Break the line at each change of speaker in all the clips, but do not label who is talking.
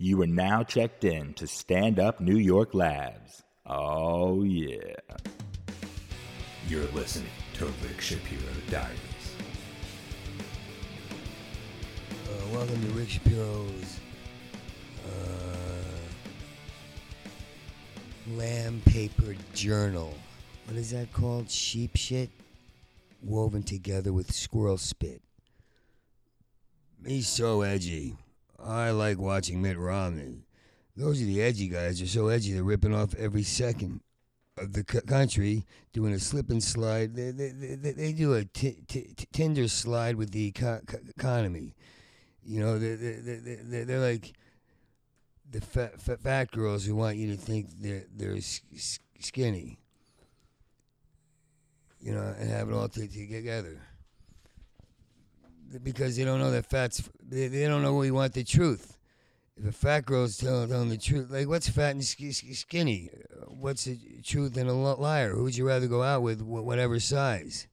You are now checked in to Stand Up New York Labs. Oh, yeah.
You're listening to Rick Shapiro Diaries.
Uh, welcome to Rick Shapiro's uh, lamb paper journal. What is that called? Sheep shit? Woven together with squirrel spit. He's so edgy. I like watching Mitt Romney. Those are the edgy guys. They're so edgy, they're ripping off every second of the c- country, doing a slip and slide. They, they, they, they do a Tinder slide with the eco- c- economy. You know, they're, they're, they're, they're like the fat, fat, fat girls who want you to think they're, they're skinny. You know, and have it all t- together. Because they don't know that fat's, they, they don't know we want the truth. If a fat girl's telling, telling the truth, like what's fat and sk- sk- skinny? What's the truth and a liar? Who would you rather go out with, whatever size?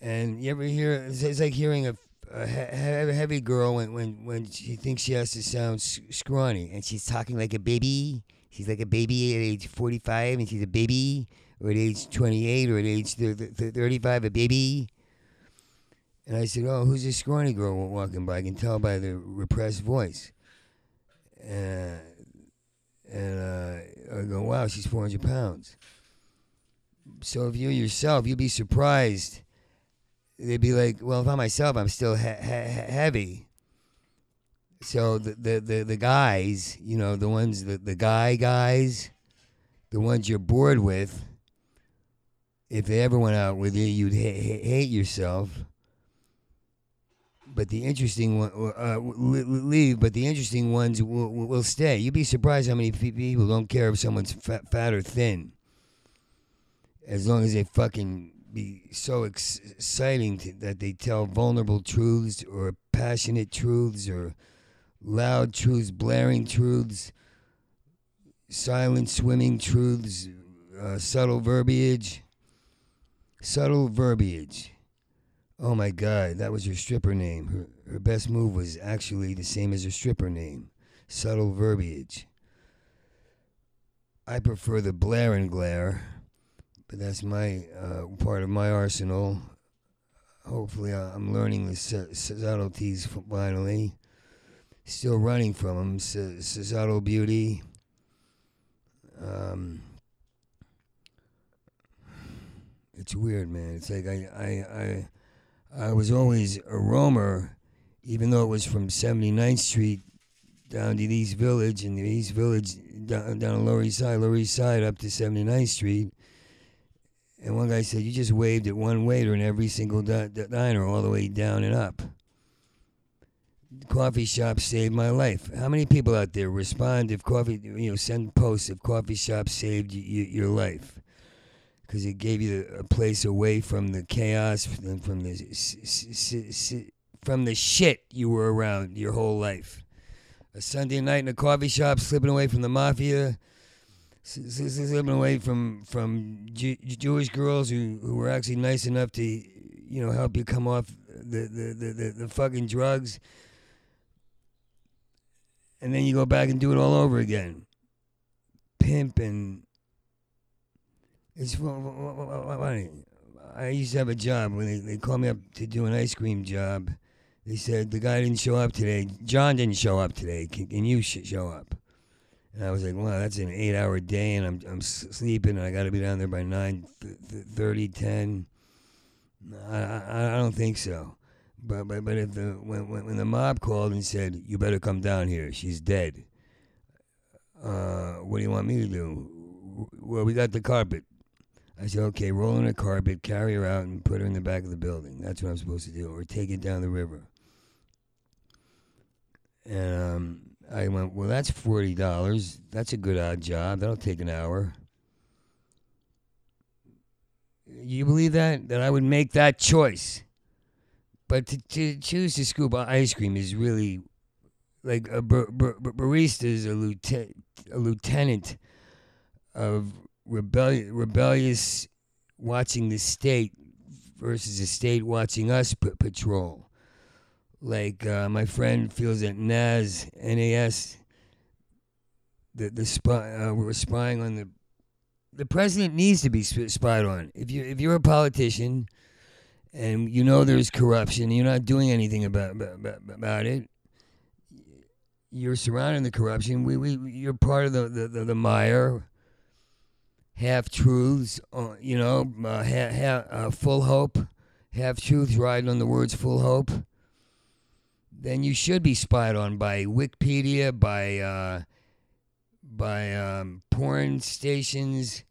And you ever hear? It's, like hearing a, a he- he- heavy girl when, when when she thinks she has to sound scrawny, and she's talking like a baby. She's like a baby at age forty-five, and she's a baby, or at age twenty-eight, or at age thir- thir- thirty-five, a baby. And I said, "Oh, who's this scrawny girl walking by? I can tell by the repressed voice." And and uh, I go, "Wow, she's four hundred pounds." So if you yourself, you'd be surprised. They'd be like, "Well, if I'm myself, I'm still he- he- he- heavy." So the, the the the guys, you know, the ones the the guy guys, the ones you're bored with. If they ever went out with you, you'd ha- hate yourself but the interesting one uh, leave. But the interesting ones will, will, will stay. You'd be surprised how many people don't care if someone's fat, fat or thin, as long as they fucking be so ex- exciting to, that they tell vulnerable truths or passionate truths or loud truths, blaring truths, silent swimming truths, uh, subtle verbiage, subtle verbiage. Oh my God, that was her stripper name. Her, her best move was actually the same as her stripper name subtle verbiage. I prefer the blare and glare, but that's my uh, part of my arsenal. Hopefully, I'm learning the su- subtleties finally. Still running from them. Su- su- subtle beauty. Um, it's weird, man. It's like I, I, I I was always a roamer, even though it was from 79th Street down to the East Village, and the East Village down, down Lower East Side, Lower East Side up to 79th Street. And one guy said, You just waved at one waiter in every single di- di- diner, all the way down and up. Coffee shops saved my life. How many people out there respond if coffee, you know, send posts if coffee shops saved y- your life? Because it gave you a place away from the chaos and from the from the shit you were around your whole life. A Sunday night in a coffee shop, slipping away from the mafia, slipping away from from Jew- Jewish girls who, who were actually nice enough to, you know, help you come off the the, the, the, the fucking drugs. And then you go back and do it all over again. Pimp and it's fu- fu- fu- fu- funny. I used to have a job when they, they called me up to do an ice cream job. They said the guy didn't show up today. John didn't show up today. Can, can you sh- show up? And I was like, wow, that's an eight-hour day, and I'm I'm sleeping, and I got to be down there by nine th- th- thirty, ten. I, I I don't think so. But but but if the when when when the mob called and said you better come down here, she's dead. Uh, what do you want me to do? Well, we got the carpet. I said, okay, roll in a carpet, carry her out, and put her in the back of the building. That's what I'm supposed to do, or take it down the river. And um, I went, well, that's forty dollars. That's a good odd job. That'll take an hour. You believe that? That I would make that choice. But to, to choose to scoop ice cream is really like a bar- bar- bar- barista is a a lieutenant of rebellious, rebellious watching the state versus the state watching us p- patrol. like uh, my friend feels that NAS, NAS, the the spy, uh, we're spying on the the president needs to be sp- spied on. If you if you're a politician and you know there's corruption, you're not doing anything about about, about it. You're surrounding the corruption. We, we you're part of the the, the, the mire. Half truths, uh, you know, uh, ha, ha, uh, full hope, half truths riding on the words full hope. Then you should be spied on by Wikipedia, by uh, by um, porn stations,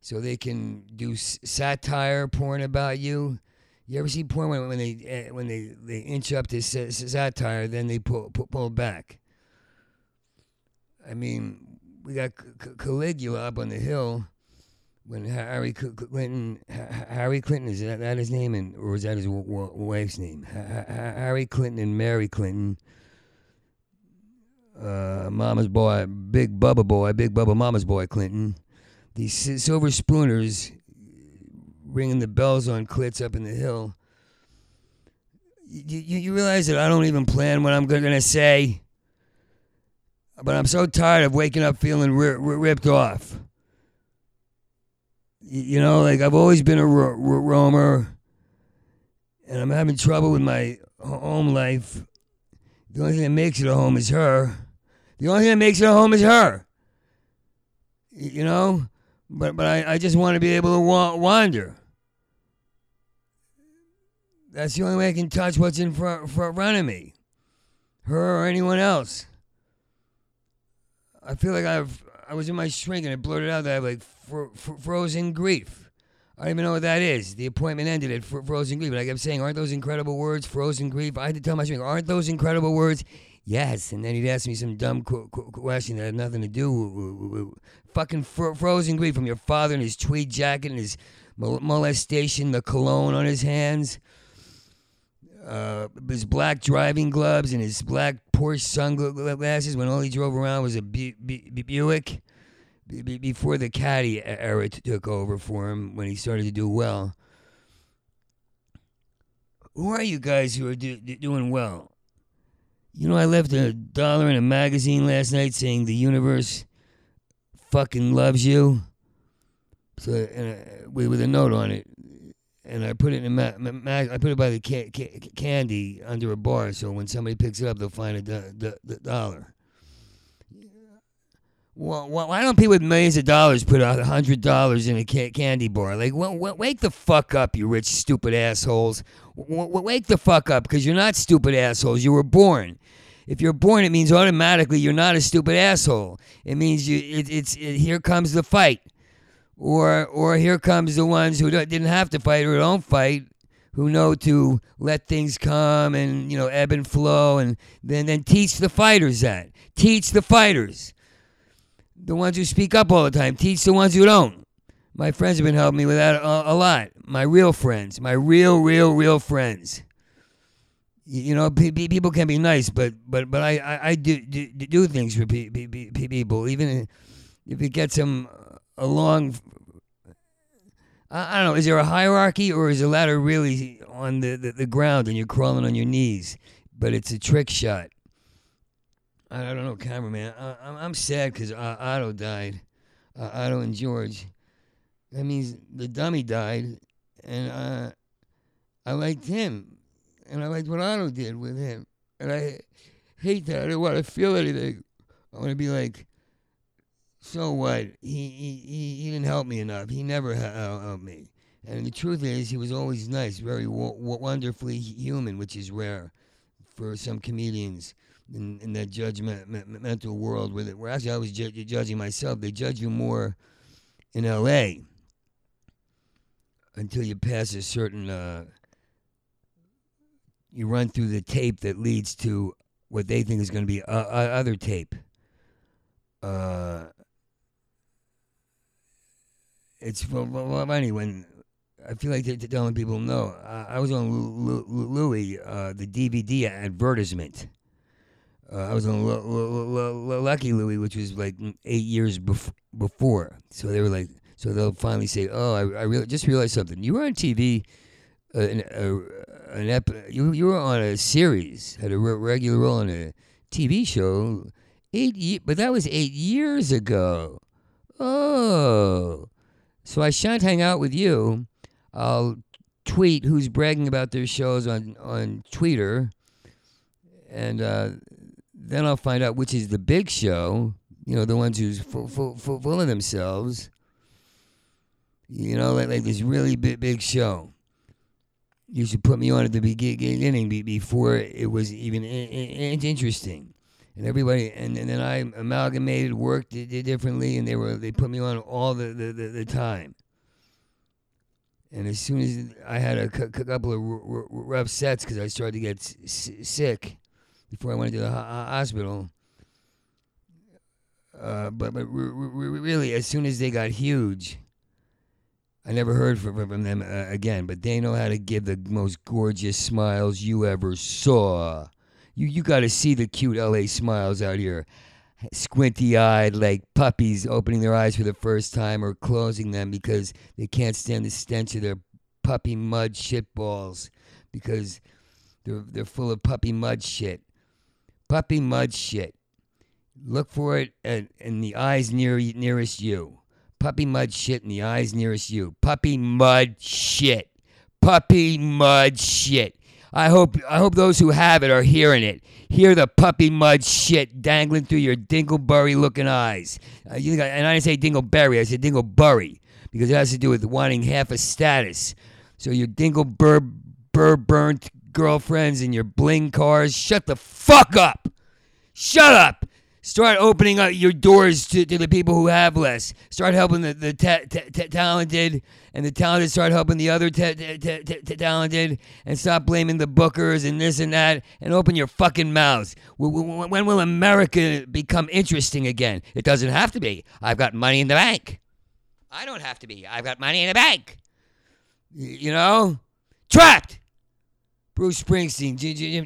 so they can do s- satire porn about you. You ever see porn when, when they uh, when they, they inch up to sa- satire, then they pull, pull pull back. I mean, we got Caligula up on the hill when Harry Clinton Harry Clinton is that, that his name and or is that his wife's name? Harry Clinton and Mary Clinton. Uh, mama's boy, big Bubba boy, big Bubba mama's boy Clinton. These silver spooners ringing the bells on clits up in the hill. You, you, you realize that I don't even plan what I'm to say? But I'm so tired of waking up feeling ri- ri- ripped off. You know, like I've always been a ro- ro- roamer, and I'm having trouble with my home life. The only thing that makes it a home is her. The only thing that makes it a home is her. You know, but but I, I just want to be able to wa- wander. That's the only way I can touch what's in front, front of me, her or anyone else. I feel like I've I was in my shrink and I blurted out that I have like fr- fr- frozen grief. I don't even know what that is. The appointment ended at fr- frozen grief, and I kept saying, "Aren't those incredible words, frozen grief?" I had to tell my shrink, "Aren't those incredible words?" Yes, and then he'd ask me some dumb qu- qu- question that had nothing to do with fucking fr- frozen grief from your father and his tweed jacket and his mol- molestation, the cologne on his hands, uh, his black driving gloves and his black Porsche sunglasses when all he drove around was a Bu- Bu- Bu- Buick. Be- Before the caddy era took over for him, when he started to do well. Who are you guys who are do- do- doing well? You know, I left a dollar in a magazine last night saying the universe fucking loves you. So, uh, with a note on it, and I put it in ma- ma- I put it by the ca- ca- candy under a bar, so when somebody picks it up, they'll find a do- do- do- dollar. Well, why don't people with millions of dollars put a hundred dollars in a ca- candy bar? Like, w- wake the fuck up, you rich, stupid assholes! W- wake the fuck up, because you're not stupid assholes. You were born. If you're born, it means automatically you're not a stupid asshole. It means you. It, it's it, here comes the fight, or or here comes the ones who didn't have to fight or don't fight, who know to let things come and you know ebb and flow, and then then teach the fighters that. Teach the fighters the ones who speak up all the time. Teach the ones who don't. My friends have been helping me with that a, a lot. My real friends, my real, real, real friends. You know, pe- pe- people can be nice, but but but I I, do, do do things for pe- pe- pe- pe- people, even if it gets them along. I, don't know. Is there a hierarchy, or is the ladder really on the, the, the ground and you're crawling on your knees? But it's a trick shot. I I don't know, cameraman. I, I'm I'm sad because Otto died. Uh, Otto and George. That means the dummy died, and uh, I liked him, and I liked what Otto did with him, and I hate that. I don't want to feel anything. I want to be like, so what? He he he, didn't help me enough. He never uh, helped me. And the truth is, he was always nice, very wonderfully human, which is rare for some comedians in, in that judgmental world with it. Where actually I was ju- judging myself. They judge you more in L.A. until you pass a certain. Uh, you run through the tape that leads to what they think is going to be uh, uh, other tape. It's well, well, when I feel like they're telling people no. I, I was on Lu- Louis, uh, the DVD advertisement. Uh, I was on L- L- L- Lucky Louie, which was like eight years bef- before. So they were like, so they'll finally say, "Oh, I, I really just realized something. You were on TV uh, in, uh, an ep- you you were on a series, had a re- regular role on a TV show. Eight, ye- but that was eight years ago. Oh, so I shan't hang out with you. I'll tweet who's bragging about their shows on on Twitter, and uh, then I'll find out which is the big show. You know, the ones who's full, full, full, full of themselves. You know, like, like this really big big show. You should put me on at the beginning before it was even interesting. And everybody, and, and then I amalgamated, worked di- di- differently, and they were they put me on all the, the, the, the time. And as soon as I had a cou- couple of r- r- rough sets because I started to get s- sick before I went to the ho- ho- hospital. Uh, but but re- really, as soon as they got huge, I never heard from, from them uh, again. But they know how to give the most gorgeous smiles you ever saw. You you got to see the cute LA smiles out here, squinty eyed like puppies opening their eyes for the first time or closing them because they can't stand the stench of their puppy mud shit balls because they're they're full of puppy mud shit. Puppy mud shit. Look for it at, in the eyes near nearest you. Puppy mud shit in the eyes nearest you. Puppy mud shit. Puppy mud shit. I hope I hope those who have it are hearing it. Hear the puppy mud shit dangling through your dingleberry looking eyes. Uh, you and I didn't say dingleberry, I said dingleberry because it has to do with wanting half a status. So your dingleberry burr burnt girlfriends and your bling cars, shut the fuck up. Shut up. Start opening up your doors to, to the people who have less. Start helping the, the ta- ta- ta- talented, and the talented start helping the other ta- ta- ta- ta- ta- talented, and stop blaming the bookers and this and that, and open your fucking mouths. When, will America become interesting again? It doesn't have to be. I've got money in the bank. I don't have to be. I've got money in the bank. You know? Trapped! Bruce Springsteen,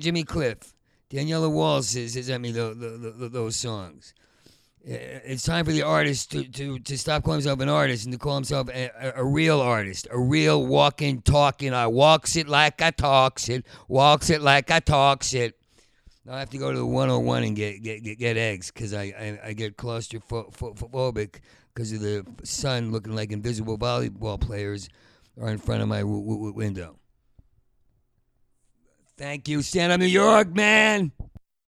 Jimmy Cliff. Daniela Walls says sent me tho- tho- tho- those songs. It's time for the artist to, to, to stop calling himself an artist and to call himself a, a, a real artist, a real walking, talking. I walks it like I talks it, walks it like I talks it. I have to go to the 101 and get get, get, get eggs because I, I, I get claustrophobic because of the sun looking like invisible volleyball players are in front of my w- w- window. Thank you. Up, New York, man.